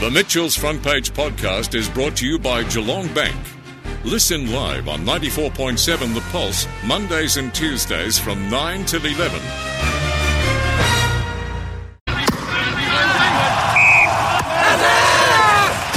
The Mitchell's Front Page podcast is brought to you by Geelong Bank. Listen live on 94.7 The Pulse, Mondays and Tuesdays from 9 till 11.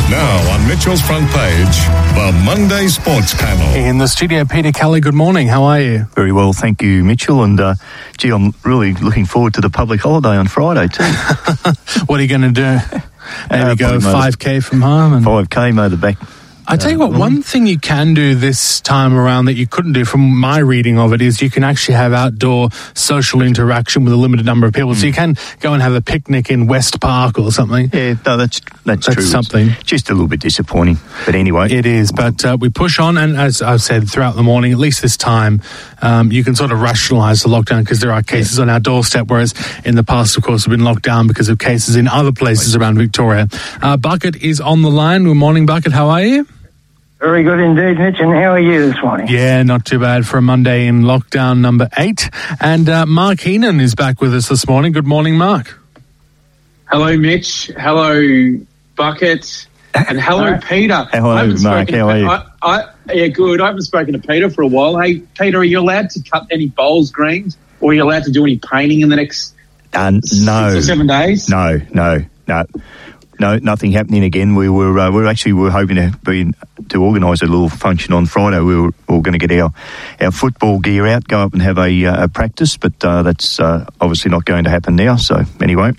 Now on Mitchell's Front Page, the Monday Sports Panel. In the studio, Peter Kelly, good morning. How are you? Very well, thank you, Mitchell. And uh, gee, I'm really looking forward to the public holiday on Friday too. What are you going to do? Maybe Uh, go 5K from home? And 5k motor back. I tell you what, one thing you can do this time around that you couldn't do from my reading of it is you can actually have outdoor social interaction with a limited number of people. So you can go and have a picnic in West Park or something. Yeah, no, that's that's, That's true. It's something. just a little bit disappointing, but anyway. It is, but uh, we push on, and as I've said throughout the morning, at least this time, um, you can sort of rationalise the lockdown because there are cases on our doorstep, whereas in the past, of course, we've been locked down because of cases in other places around Victoria. Uh, Bucket is on the line. Good morning, Bucket. How are you? Very good indeed, Mitch. And how are you this morning? Yeah, not too bad for a Monday in lockdown number eight. And uh, Mark Heenan is back with us this morning. Good morning, Mark. Hello, Mitch. Hello, Bucket. And hello, Peter. Hello, I haven't Mark. How are you? I, I, yeah, good. I haven't spoken to Peter for a while. Hey, Peter, are you allowed to cut any bowls greens? Or are you allowed to do any painting in the next Uh, no, six or seven days? no, no, no, no, nothing happening again. We were uh, we were actually we were hoping to be to organise a little function on Friday. We were all going to get our our football gear out, go up and have a, uh, a practice, but uh, that's uh, obviously not going to happen now. So anyway,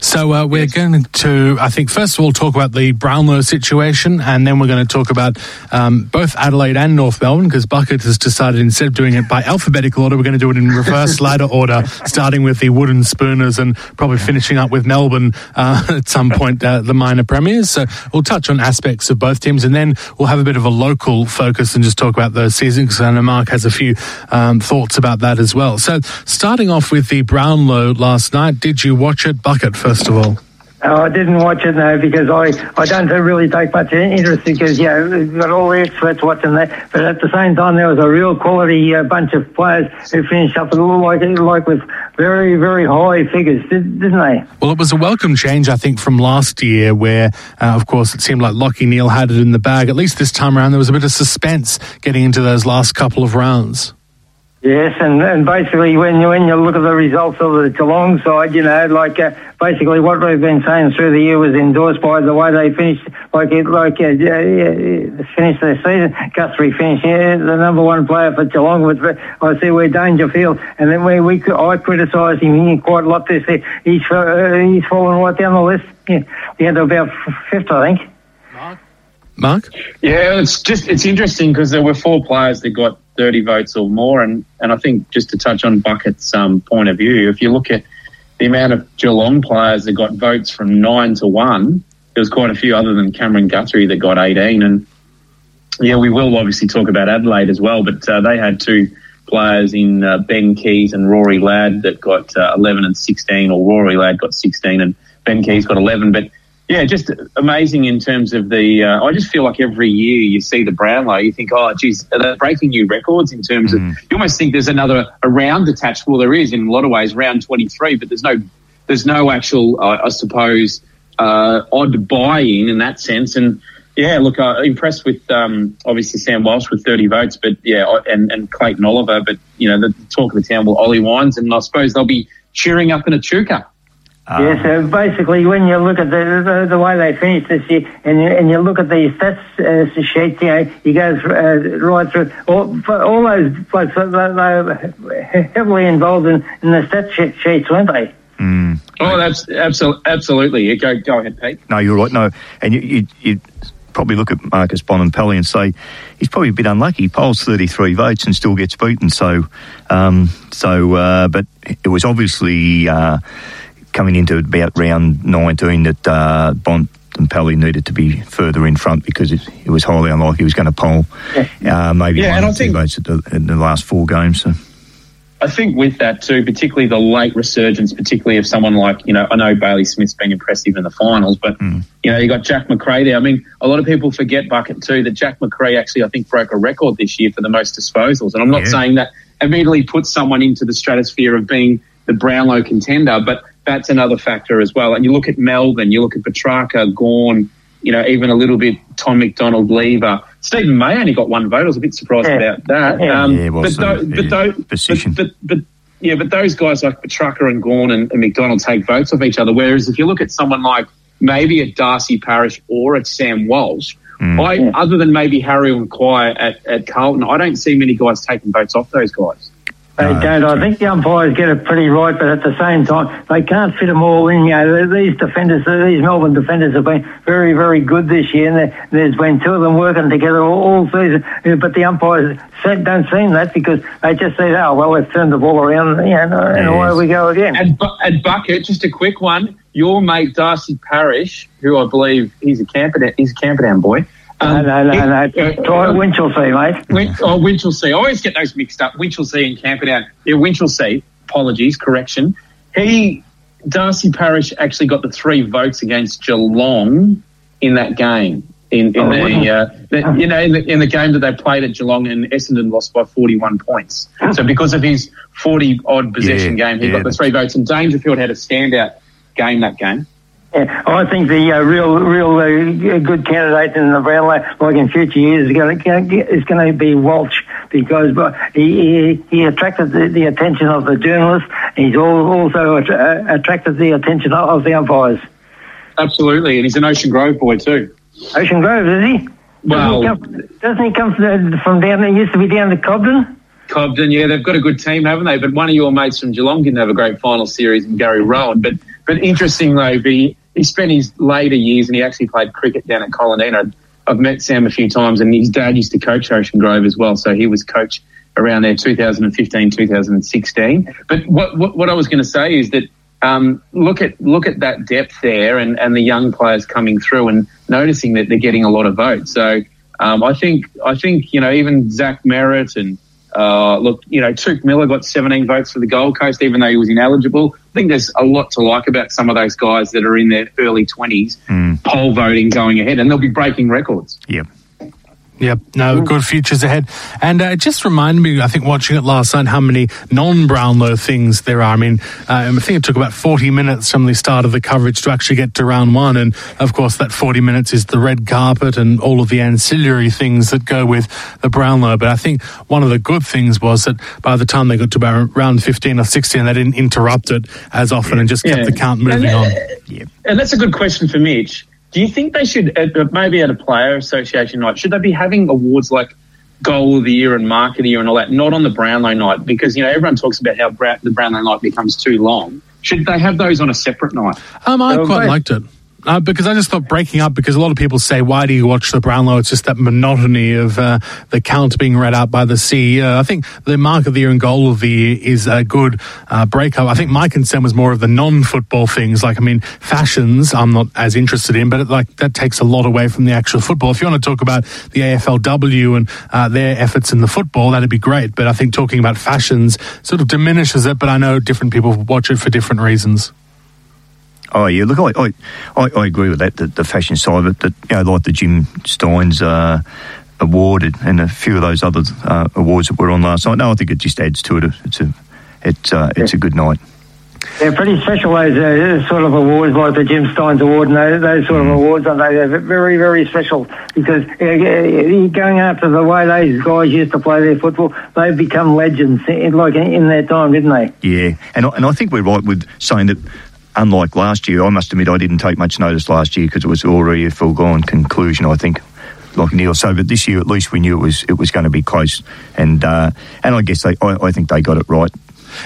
So uh, we're going to, I think, first of all, talk about the Brownlow situation, and then we're going to talk about um, both Adelaide and North Melbourne, because Bucket has decided instead of doing it by alphabetical order, we're going to do it in reverse ladder order, starting with the wooden spooners and probably finishing up with Melbourne uh, at some point, uh, the minor premiers. So we'll touch on aspects of both teams, and then we'll have a bit of a local focus and just talk about those seasons, because I know Mark has a few um, thoughts about that as well. So starting off with the Brownlow last night, did you watch it, Bucket, first of all? Oh, I didn't watch it now because I, I don't really take much interest because, yeah, we've got all the experts watching that. But at the same time, there was a real quality uh, bunch of players who finished up like, like with very, very high figures, did, didn't they? Well, it was a welcome change, I think, from last year, where, uh, of course, it seemed like Lachie Neale had it in the bag. At least this time around, there was a bit of suspense getting into those last couple of rounds. Yes, and, and basically when you when you look at the results of the Geelong side, you know, like uh, basically what we've been saying through the year was endorsed by the way they finished, like like uh, yeah, yeah, finished their season. Guthrie finished yeah, the number one player for Geelong. With I see where Dangerfield, and then we we I criticised him quite a lot this year. He's uh, he's fallen right down the list. Yeah, he had about fifth, I think. Mark. Mark? Yeah, it's just it's interesting because there were four players that got 30 votes or more, and, and I think just to touch on Bucket's um, point of view, if you look at the amount of Geelong players that got votes from nine to one, there was quite a few other than Cameron Guthrie that got 18, and yeah, we will obviously talk about Adelaide as well, but uh, they had two players in uh, Ben Keays and Rory Laird that got uh, 11 and 16, or Rory Laird got 16 and Ben Keays got 11, but yeah, just amazing in terms of the. Uh, I just feel like every year you see the Brownlow, you think, oh, geez, are they breaking new records in terms of. You almost think there's another a round attached. Well, there is in a lot of ways, round 23, but there's no, there's no actual, uh, I suppose, uh, odd buy-in in that sense. And yeah, look, uh, impressed with um, obviously Sam Walsh with 30 votes, but yeah, and, and Clayton Oliver, but you know, the talk of the town will Ollie Wines, and I suppose they'll be cheering up in Echuca. Yes, uh, basically, when you look at the, the the way they finished this year, and you, and you look at the stats uh, sheet, you know, you go through, uh, right through all, all those blokes. They, they were heavily involved in, in the stats she- sheets, weren't they? Oh, that's absolutely absolutely. Yeah, Go go ahead, Pete. no, you're right. No, and you you. you Probably look at Marcus Bontempelli and Pelly and say he's probably a bit unlucky. He polls 33 votes and still gets beaten. So, um, so, uh, but it was obviously uh, coming into about round 19 that uh, Bon and Pelly needed to be further in front because it, it was highly unlikely he was going to poll uh, maybe Yeah, one or I two think- votes the, in the last four games. So. I think with that too, particularly the late resurgence, particularly of someone like, you know, I know Bailey Smith's been impressive in the finals, but, you know, you got Jack McRae there. I mean, a lot of people forget, Bucket, too, that Jack McRae actually, I think, broke a record this year for the most disposals. And I'm not Yeah. saying that immediately puts someone into the stratosphere of being the Brownlow contender, but that's another factor as well. And you look at Melbourne, you look at Petracca, Gawn, you know, even a little bit Tom McDonald, Lever. Steven May only got one vote. I was a bit surprised Yeah. about that. Yeah. Um, yeah, well, but, so, tho- but, yeah, position. but, but, but yeah, but those guys like Petracca and Gawn and, and McDonald take votes off each other. Whereas if you look at someone like maybe a Darcy Parish or a Sam Walsh, hmm. I, other than maybe Harry and Quire at, at Carlton, I don't see many guys taking votes off those guys. They No, don't. I think the umpires get it pretty right, but at the same time, they can't fit them all in. You know, these defenders, these Melbourne defenders have been very, very good this year, and there- there's been two of them working together all, all season. Uh, But the umpires se- don't seem that because they just say, "Oh, well, let's turn the ball around, you know, and away we go again." And, and Bucket, just a quick one. Your mate Darcy Parish, who I believe he's a Camperdown, he's a Camperdown boy. No, Um, no, no, no. he- Try Winchelsea, mate. Win- oh, Winchelsea. I always get those mixed up. Winchelsea and Camperdown. Yeah, Winchelsea. Apologies, correction. He, Darcy Parish, actually got the three votes against Geelong in that game. In, in Oh, the, uh, the you know in the, in the game that they played at Geelong and Essendon lost by forty one points. So because of his forty odd possession Yeah, game, he yeah, got the three votes. And Dangerfield had a standout game that game. Yeah, I think the uh, real, real uh, good candidate in the Brownlow, like in future years, is going to is going to be Walsh because he he, he attracted the, the attention of the journalists. He's also att- uh, attracted the attention of the umpires. Absolutely, and he's an Ocean Grove boy too. Ocean Grove, is he? Well- doesn't he come, doesn't he come from, from down there? Used to be down to Cobden. Cobden, yeah, they've got a good team, haven't they? But one of your mates from Geelong didn't have a great final series in Gary Rohan. But but interesting though, he spent his later years and he actually played cricket down at Colonnina. I've met Sam a few times and his dad used to coach Ocean Grove as well. So he was coach around there 2015, 2016. But what, what, what I was going to say is that um, look at look at that depth there and, and the young players coming through and noticing that they're getting a lot of votes. So um, I think I think you know even Zach Merrett and uh, look you know Touk Miller got 17 votes for the Gold Coast even though he was ineligible. I think there's a lot to like about some of those guys that are in their early 20s poll voting going ahead and they'll be breaking records. Yep. Yep, no, good futures ahead. And uh, it just reminded me, I think, watching it last night, how many non Brownlow things there are. I mean, uh, I think it took about 40 minutes from the start of the coverage to actually get to round one. And of course, that 40 minutes is the red carpet and all of the ancillary things that go with the Brownlow. But I think one of the good things was that by the time they got to about round 15 or 16, they didn't interrupt it as often and just kept Yeah. the count moving And, on. uh, Yep. And that's a good question for Mitch. Do you think they should, uh, maybe at a player association night, should they be having awards like Goal of the Year and Mark of the Year and all that, not on the Brownlow night? Because, you know, everyone talks about how Bra- the Brownlow night becomes too long. Should they have those on a separate night? Um, I quite liked it. Uh, because I just thought breaking up, because a lot of people say, why do you watch the Brownlow? It's just that monotony of uh, the count being read out by the CEO. I think the mark of the year and goal of the year is a good uh, breakup. I think my concern was more of the non-football things. Like, I mean, fashions, I'm not as interested in, but it, like that takes a lot away from the actual football. If you want to talk about the AFLW and uh, their efforts in the football, that'd be great. But I think talking about fashions sort of diminishes it, but I know different people watch it for different reasons. Oh yeah, look, I I, I, agree with that. The, the fashion side of it, that you know, like the Jim Stynes uh, award and- a few of those other uh, awards that were on last night. No, I think it just adds to it. It's a it's uh, it's a good night. They're pretty special, those uh, sort of awards, like the Jim Stynes Award and those, those sort of awards, aren't they? They're very, very special because uh, uh, going after the way those guys used to play their football, they've become legends, in, like in, in their time, didn't they? Yeah, and I, and I think we're right with saying that. Unlike last year, I must admit I didn't take much notice last year because it was already a foregone conclusion. I think, like Neil. So, but this year at least we knew it was it was going to be close, and uh, and I guess they I, I think they got it right.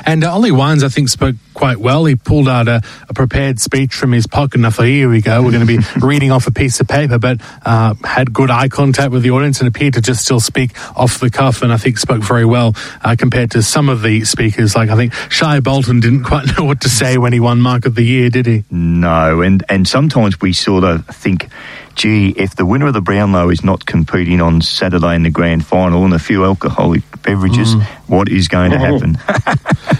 And uh, Ollie Wines, I think, spoke quite well. He pulled out a, a prepared speech from his pocket. And I thought, here we go. We're going to be reading off a piece of paper, but uh, had good eye contact with the audience and appeared to just still speak off the cuff. And I think spoke very well uh, compared to some of the speakers. Like I think Shai Bolton didn't quite know what to say when he won Mark of the Year, did he? No, and and sometimes we sort of think, gee, if the winner of the Brownlow is not competing on Saturday in the grand final and a few alcoholic beverages, what is going to happen?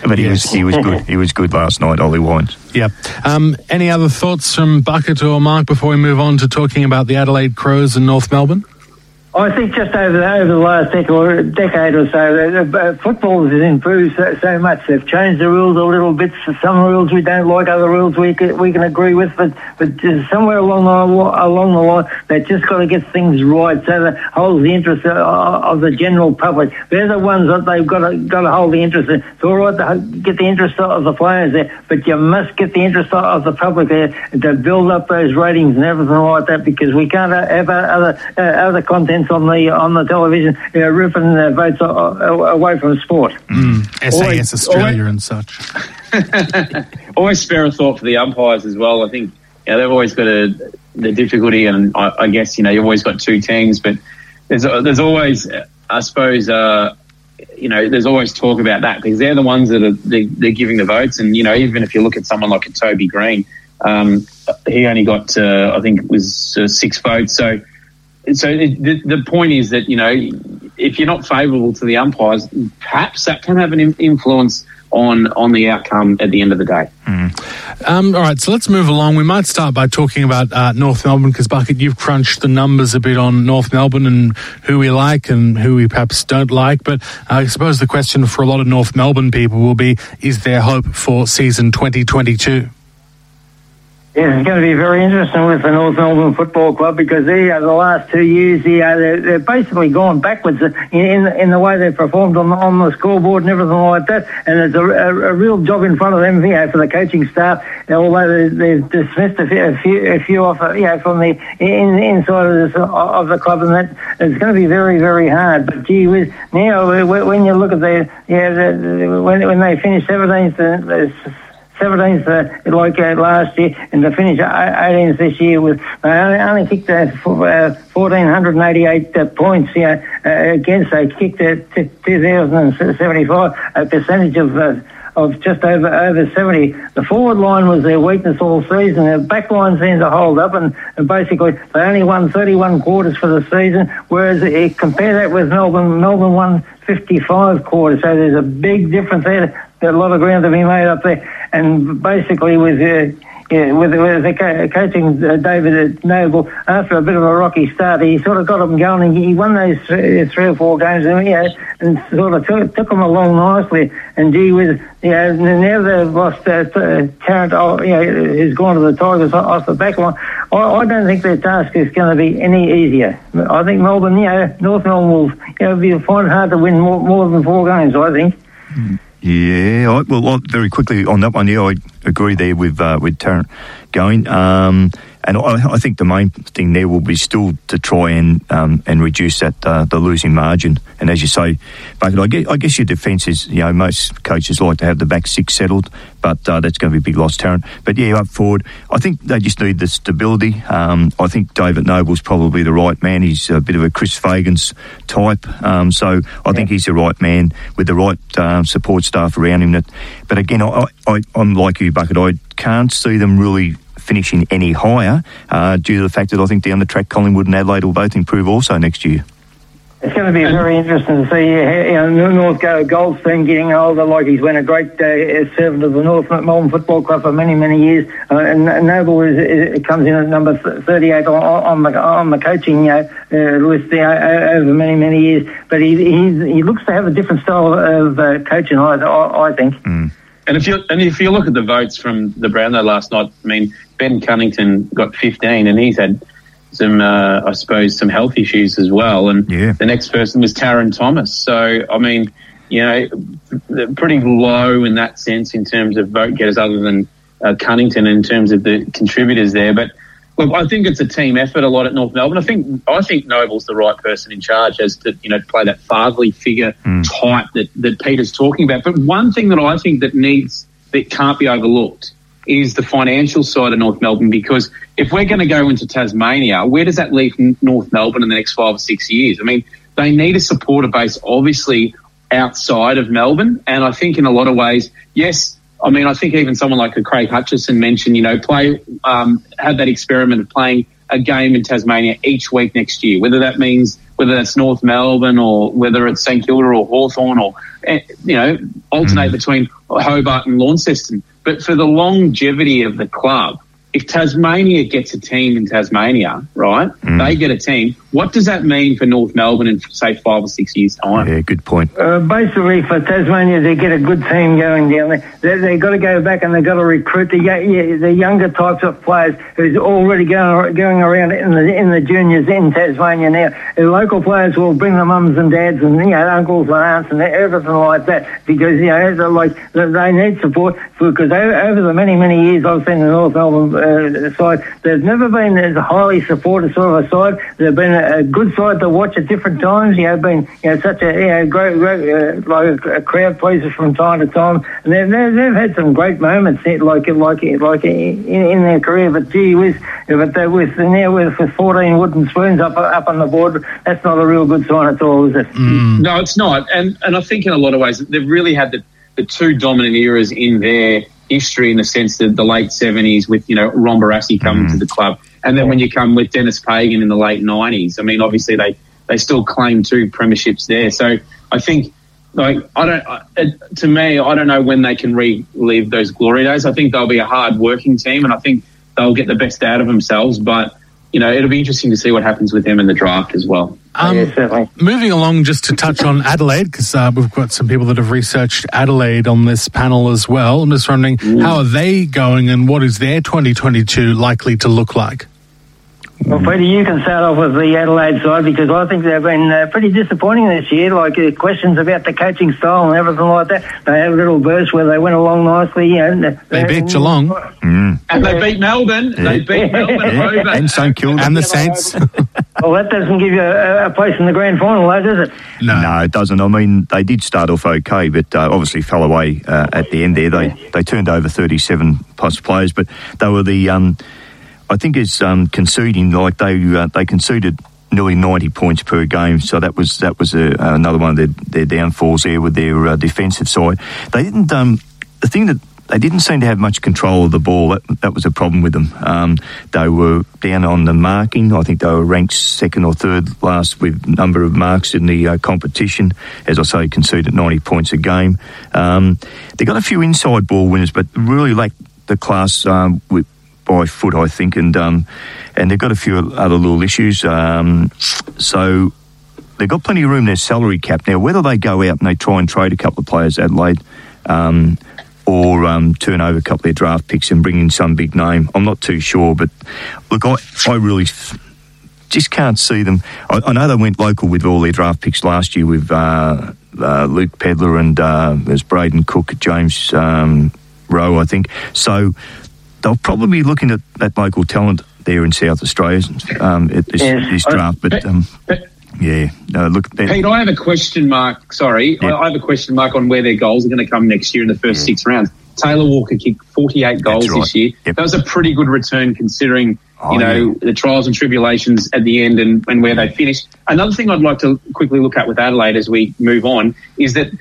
but he was he was good. He was good last night, Ollie Wines. Yeah. Um, any other thoughts from Bucket or Mark before we move on to talking about the Adelaide Crows and North Melbourne? I think just over the, over the last decade, decade or so, uh, football has improved so, so, much. They've changed the rules a little bit. Some rules we don't like, other rules we can, we can agree with, but but somewhere along the along the line, they've just got to get things right so that holds the interest of, of, the general public. They're the ones that they've got to got to hold the interest. In. It's all right to get the interest of the players there, but you must get the interest of the public there to build up those ratings and everything like that because we can't have other uh, other contents on the on the television, you know, ripping uh, votes away from sport. Mm. SAS always, Australia always, and such. always spare a thought for the umpires as well. I think you know, they've always got a, the difficulty, and I, I, guess you know you've always got two teams, but there's there's always, I suppose. Uh, you know, there's always talk about that because they're the ones that are they, are giving the votes, and you know, even if you look at someone like a Toby Greene, um, he only got, uh, I think, it was uh, six votes. So so the, the point is that you know if you're not favourable to the umpires, perhaps that can have an influence on on the outcome at the end of the day. Mm. Um, all right, so let's move along. We might start by talking about uh, North Melbourne because Bucket, you've crunched the numbers a bit on North Melbourne and who we like and who we perhaps don't like. But I suppose the question for a lot of North Melbourne people will be: Is there hope for season 2022? It's going to be very interesting with the North Melbourne Football Club because they, uh, the last two years, yeah, they're, they're basically gone backwards in, in the way they've performed on the, on the scoreboard and everything like that. And there's a, a, a real job in front of them, you know, for the coaching staff. Although they've dismissed a few, a few, a few off, you know, from the in, inside of, this, of the club, and that it's going to be very, very hard. But gee whiz, now when you look at the, yeah, the, when when they finish 17th. 17th uh, like uh, last year, and to finish 18th this year with they only, only kicked uh, 1,488 uh, points yeah, uh, against. They kicked uh, 2,075, a percentage of uh, of just over over 70. The forward line was their weakness all season. Their back line seemed to hold up, and, and basically they only won 31 quarters for the season. Whereas uh, compare that with Melbourne, Melbourne won 55 quarters. So there's a big difference there. A lot of ground to be made up there and basically with uh, yeah, with, with the co- coaching uh, David Noble after a bit of a rocky start, he sort of got them going. And he won those three, three or four games, and yeah, and sort of took, took them along nicely. And gee, with yeah, now they've lost uh, Tarrant, oh, you know, who's gone to the Tigers off the back line. I, don't think their task is going to be any easier. I think Melbourne, you know, North Melbourne will you know, be find hard to win more, more than four games. I think. Mm. Yeah, well, very quickly on that one, yeah, I agree there with uh, with Tarrant going. Um, and I, I, think the main thing there will be still to try and um, and reduce that uh, the losing margin. And as you say, but I guess, I guess your defence is you know most coaches like to have the back six settled, but uh, that's going to be a big loss, Tarrant. But yeah, up forward, I think they just need the stability. Um, I think David Noble's probably the right man. He's a bit of a Chris Fagan's type, um, so I yeah. think he's the right man with the right uh, support staff around him. That, but again, I, I, I'm like you, Bucket. I can't see them really finishing any higher uh, due to the fact that I think down the track Collingwood and Adelaide will both improve also next year. It's going to be very interesting to see you know, North Goldstein getting older. Like he's been a great uh, servant of the North Melbourne Football Club for many, many years. Uh, and Noble is, is, comes in at number 38 on, on the on the coaching uh, list uh, over many, many years. But he he looks to have a different style of uh, coaching, I, I, I think. Mm. And if you and if you look at the votes from the Brownlow last night, I mean Ben Cunnington got 15, and he's had some, uh, I suppose, some health issues as well. And yeah. the next person was Tarryn Thomas. So I mean, you know, pretty low in that sense in terms of vote getters, other than uh, Cunnington in terms of the contributors there, but. Look, I think it's a team effort a lot at North Melbourne. I think I think Noble's the right person in charge as to you know play that fatherly figure mm. type that, that Peter's talking about. But one thing that I think that needs that can't be overlooked is the financial side of North Melbourne because if we're going to go into Tasmania, where does that leave North Melbourne in the next five or six years? I mean, they need a supporter base, obviously outside of Melbourne, and I think in a lot of ways, yes, I mean, I think even someone like a Craig Hutchison mentioned, you know, play, um, have that experiment of playing a game in Tasmania each week next year, whether that means whether that's North Melbourne or whether it's St Kilda or Hawthorn or, eh, you know, alternate mm. between Hobart and Launceston. But for the longevity of the club, if Tasmania gets a team in Tasmania, right? Mm. They get a team. What does that mean for North Melbourne in say five or six years' time? Yeah, good point. Uh, basically, for Tasmania, they get a good team going down there. They, they've got to go back and they've got to recruit the, the younger types of players who's already going, going around in the in the juniors in Tasmania now. The local players will bring the mums and dads and you know uncles and aunts and everything like that because you know they're like they they need support because over the many many years I've seen the North Melbourne uh, side, there's never been as highly supported sort of a side. They've been a, a good side to watch at different times. You know, been you know such a you know, great, great uh, like a, a crowd pleaser from time to time, and they've, they've, they've had some great moments there, like like like eh, in, in their career. But gee whiz, but they, with now with, with 14 wooden spoons up up on the board, that's not a real good sign at all, is it? Mm. No, it's not. And and I think in a lot of ways they've really had the, the two dominant eras in their history in the sense that the late seventies with, you know, Ron Barassi coming mm. to the club. And then when you come with Denis Pagan in the late nineties, I mean obviously they, they still claim two premierships there. So I think like I don't I, to me I don't know when they can relive those glory days. I think they'll be a hard working team and I think they'll get the best out of themselves, but you know, it'll be interesting to see what happens with them in the draft as well. Um, yeah, certainly. Moving along, just to touch on Adelaide, because uh, we've got some people that have researched Adelaide on this panel as well. I'm just wondering, how are they going and what is their 2022 likely to look like? Well, Peter, you can start off with the Adelaide side because I think they've been uh, pretty disappointing this year. Like uh, questions about the coaching style and everything like that. They had a little burst where they went along nicely. And They beat Geelong. And they beat Melbourne. They beat Melbourne Yeah, over. and St Kilda. And the Saints. Well, that doesn't give you a, a place in the grand final, though, does it? no. No, it doesn't. I mean, they did start off okay, but uh, obviously fell away uh, at the end there. They they turned over 37 plus players, but they were the, um, I think it's um, conceding, like they uh, they conceded nearly 90 points per game, so that was that was a, another one of their, their downfalls there with their uh, defensive side. They didn't, um, the thing that they didn't seem to have much control of the ball. That, that was a problem with them. Um, they were down on the marking. I think they were ranked second or third last with number of marks in the uh, competition. As I say, conceded 90 points a game. Um, they got a few inside ball winners, but really lacked the class um, with, by foot, I think, and um, and they've got a few other little issues. Um, so they've got plenty of room in their salary cap now. Whether they go out and they try and trade a couple of players, Adelaide. Um, or um, turn over a couple of their draft picks and bring in some big name. I'm not too sure, but look, I, I really just can't see them. I, I know they went local with all their draft picks last year with uh, uh, Luke Pedlar and uh, there's Brayden Cook, James um, Rowe, I think. So they'll probably be looking at that local talent there in South Australia um, at this, Yes. this draft. But um, yeah, no, look, they- Pete, I have a question mark. Sorry, Yeah. I, have a question mark on where their goals are going to come next year in the first six rounds. Taylor Walker kicked 48 goals right. this year. Yep. That was a pretty good return considering, Oh, you know, yeah. the trials and tribulations at the end and, and where they finished. Another thing I'd like to quickly look at with Adelaide as we move on is that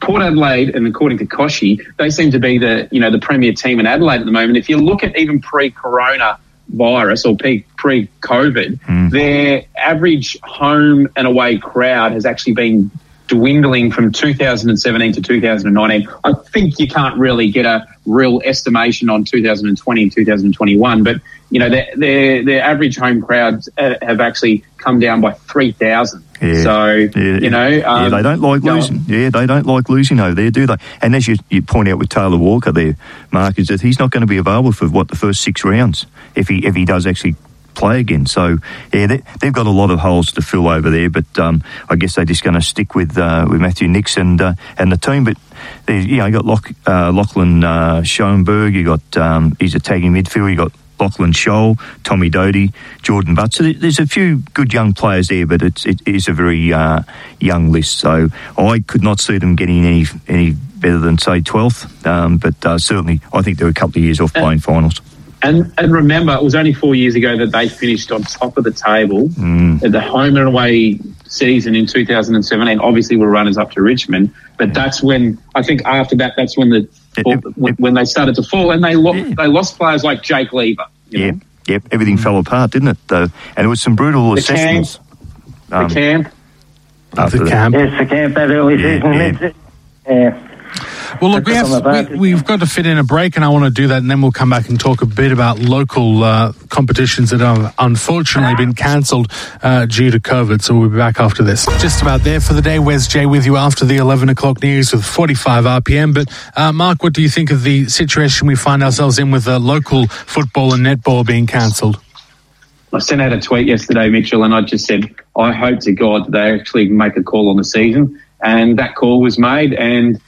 Port Adelaide, and according to Kochie, they seem to be the, you know, the premier team in Adelaide at the moment. If you look at even pre-corona virus or pre- pre-COVID, hmm. their average home and away crowd has actually been dwindling from 2017 to 2019. I think you can't really get a real estimation on 2020 and 2021, but you know their their, their average home crowds have actually come down by 3,000. Yeah. So Yeah, you know, yeah, um, they don't like no, losing. Yeah, they don't like losing over there, do they? And as you, you point out with Taylor Walker, there, Mark, is that he's not going to be available for what the first six rounds if he if he does actually play again. So yeah, they, they've got a lot of holes to fill over there. But um, I guess they're just going to stick with uh, with Matthew Nicks and uh, and the team. But you know, you got Lock, uh, Lachlan uh, Schoenberg. You got um, he's a tagging midfield. You got Lachlan Sholl, Tommy Doedee, Jordan Butt. So there's a few good young players there, but it's it is a very uh, young list. So I could not see them getting any any better than say 12th. Um, but uh, certainly, I think they're a couple of years off playing finals. And and remember, it was only four years ago that they finished on top of the table Mm. the home and away season in 2017. Obviously, were runners up to Richmond, but that's when I think after that, that's when the It- it- when, when they started to fall, and they lo- Yeah. they lost players like Jake Lever. you Yep, know, yep. Everything fell apart, didn't it? Uh, and it was some brutal The assessments. Um, the camp. after the that. camp. Yes, the camp that early Yeah, season. yeah. Yeah. Well, look, we have, we, have got to fit in a break, and I want to do that, and then we'll come back and talk a bit about local uh, competitions that have unfortunately been cancelled uh, due to COVID. So we'll be back after this. Just about there for the day. Wes Jay with you after the 11 o'clock news with 45 RPM. But, uh, Mark, what do you think of the situation we find ourselves in with uh, local football and netball being cancelled? I sent out a tweet yesterday, Mitchell, and I just said, I hope to God that they actually make a call on the season. And that call was made. And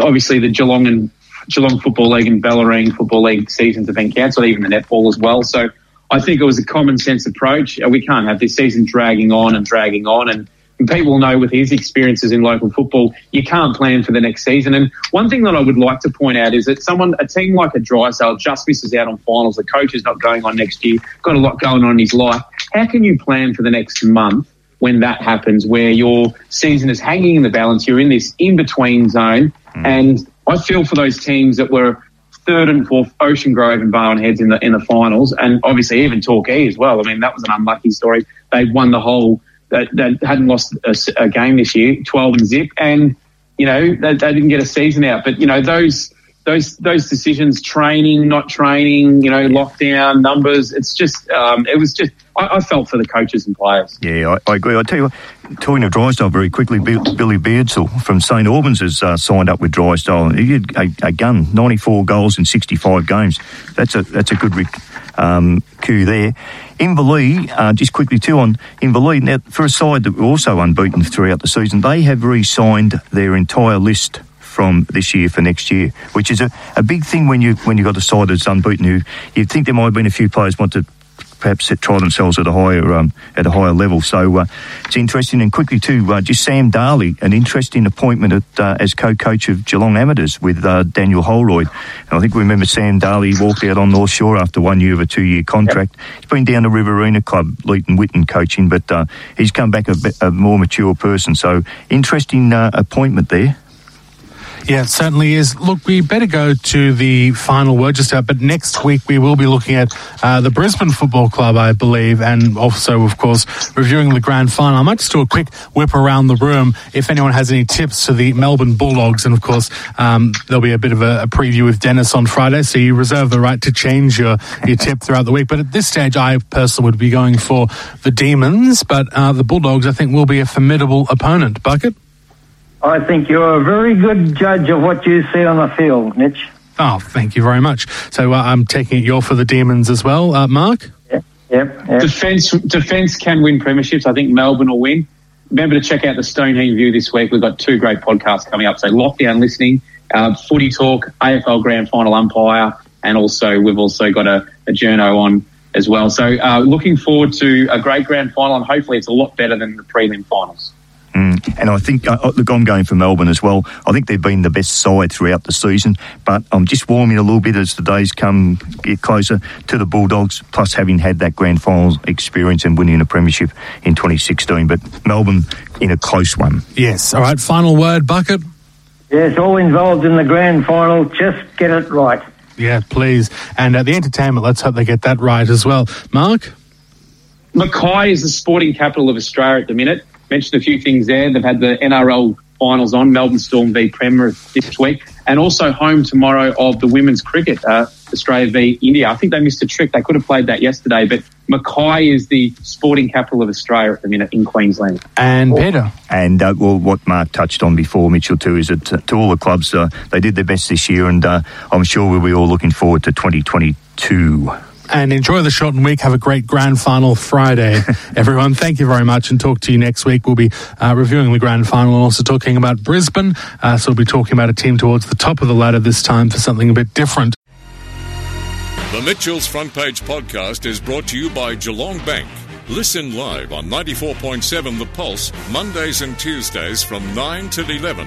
obviously, the Geelong and Geelong Football League and Bellarine Football League seasons have been cancelled, even the netball as well. So I think it was a common sense approach. Uh, we can't have this season dragging on and dragging on. And and people know with his experiences in local football, you can't plan for the next season. And one thing that I would like to point out is that someone, a team like a Drysdale just misses out on finals. The coach is not going on next year, got a lot going on in his life. How can you plan for the next month when that happens, where your season is hanging in the balance? You're in this in between zone. Mm. And I feel for those teams that were third and fourth, Ocean Grove and Barwon Heads in the in the finals, and obviously even Torquay as well. I mean, that was an unlucky story. They won the whole that, that hadn't lost a, a, game this year, 12 and zip, and you know they, they, didn't get a season out. But you know those those those decisions, training, not training, you know, lockdown numbers. It's just um, it was just I, I, felt for the coaches and players. Yeah, I, I agree. I tell you, what, talking of Drysdale very quickly, Billy Beardsall from St Albans has uh, signed up with Drysdale. He had a, a, gun, 94 goals in 65 games. That's a that's a good um, coup there. Inverleigh, uh, just quickly too on Inverleigh, now for a side that were also unbeaten throughout the season, they have re-signed their entire list from this year for next year, which is a, a big thing when you when you got a side that's unbeaten. Who you'd think there might have been a few players want to perhaps try themselves at a higher um, at a higher level. So uh, it's interesting. And quickly too, uh, just Sam Darley, an interesting appointment at, uh, as co-coach of Geelong Amateurs with uh, Daniel Holroyd. And I think we remember Sam Darley walked out on North Shore after one year of a two-year contract. Yep. He's been down to Riverina Club, Leeton Whitton coaching, but uh, he's come back a, a, more mature person. So interesting uh, appointment there. Yeah, it certainly is. Look, we better go to the final word just out, but next week we will be looking at uh, the Brisbane Football Club, I believe, and also, of course, reviewing the grand final. I might just do a quick whip around the room if anyone has any tips to the Melbourne Bulldogs, and of course, um, there'll be a bit of a, a, preview with Dennis on Friday, so you reserve the right to change your, your tip throughout the week. But at this stage, I personally would be going for the Demons, but uh, the Bulldogs, I think, will be a formidable opponent. Bucket? I think you're a very good judge of what you see on the field, Mitch. Oh, thank you very much. So uh, I'm taking it you're for the Demons as well, uh, Mark. Yep. Yep. yep. Defense, defense can win premierships. I think Melbourne will win. Remember to check out the Stonehenge View this week. We've got two great podcasts coming up. So lockdown listening, uh, footy talk, AFL Grand Final umpire, and also we've also got a, a journo on as well. So uh, looking forward to a great grand final, and hopefully it's a lot better than the prelim finals. And I think, uh, uh, look, I'm going for Melbourne as well. I think they've been the best side throughout the season, but I'm just warming a little bit as the days come get closer to the Bulldogs, plus having had that grand final experience and winning a premiership in 2016. But Melbourne in a close one. Yes. All right. Final word, Bucket. Yes, all involved in the grand final. Just get it right. Yeah, please. And uh, the entertainment, let's hope they get that right as well. Mark? Mackay is the sporting capital of Australia at the minute mentioned a few things there. They've had the NRL finals on Melbourne Storm v Penrith this week, and also home tomorrow of the women's cricket, uh, Australia v India. I think they missed a trick. They could have played that yesterday, but Mackay is the sporting capital of Australia at the minute in Queensland. And Peter. And uh, well, what Mark touched on before, Mitchell, too, is that to all the clubs, uh, they did their best this year, and uh, I'm sure we'll be all looking forward to 2022 and enjoy the shortened week. Have a great grand final Friday, everyone. Thank you very much and talk to you next week. We'll be uh, reviewing the grand final and also talking about Brisbane. Uh, so we'll be talking about a team towards the top of the ladder this time for something a bit different. The Mitchell's Front Page podcast is brought to you by Geelong Bank. Listen live on 94.7 The Pulse, Mondays and Tuesdays from 9 till 11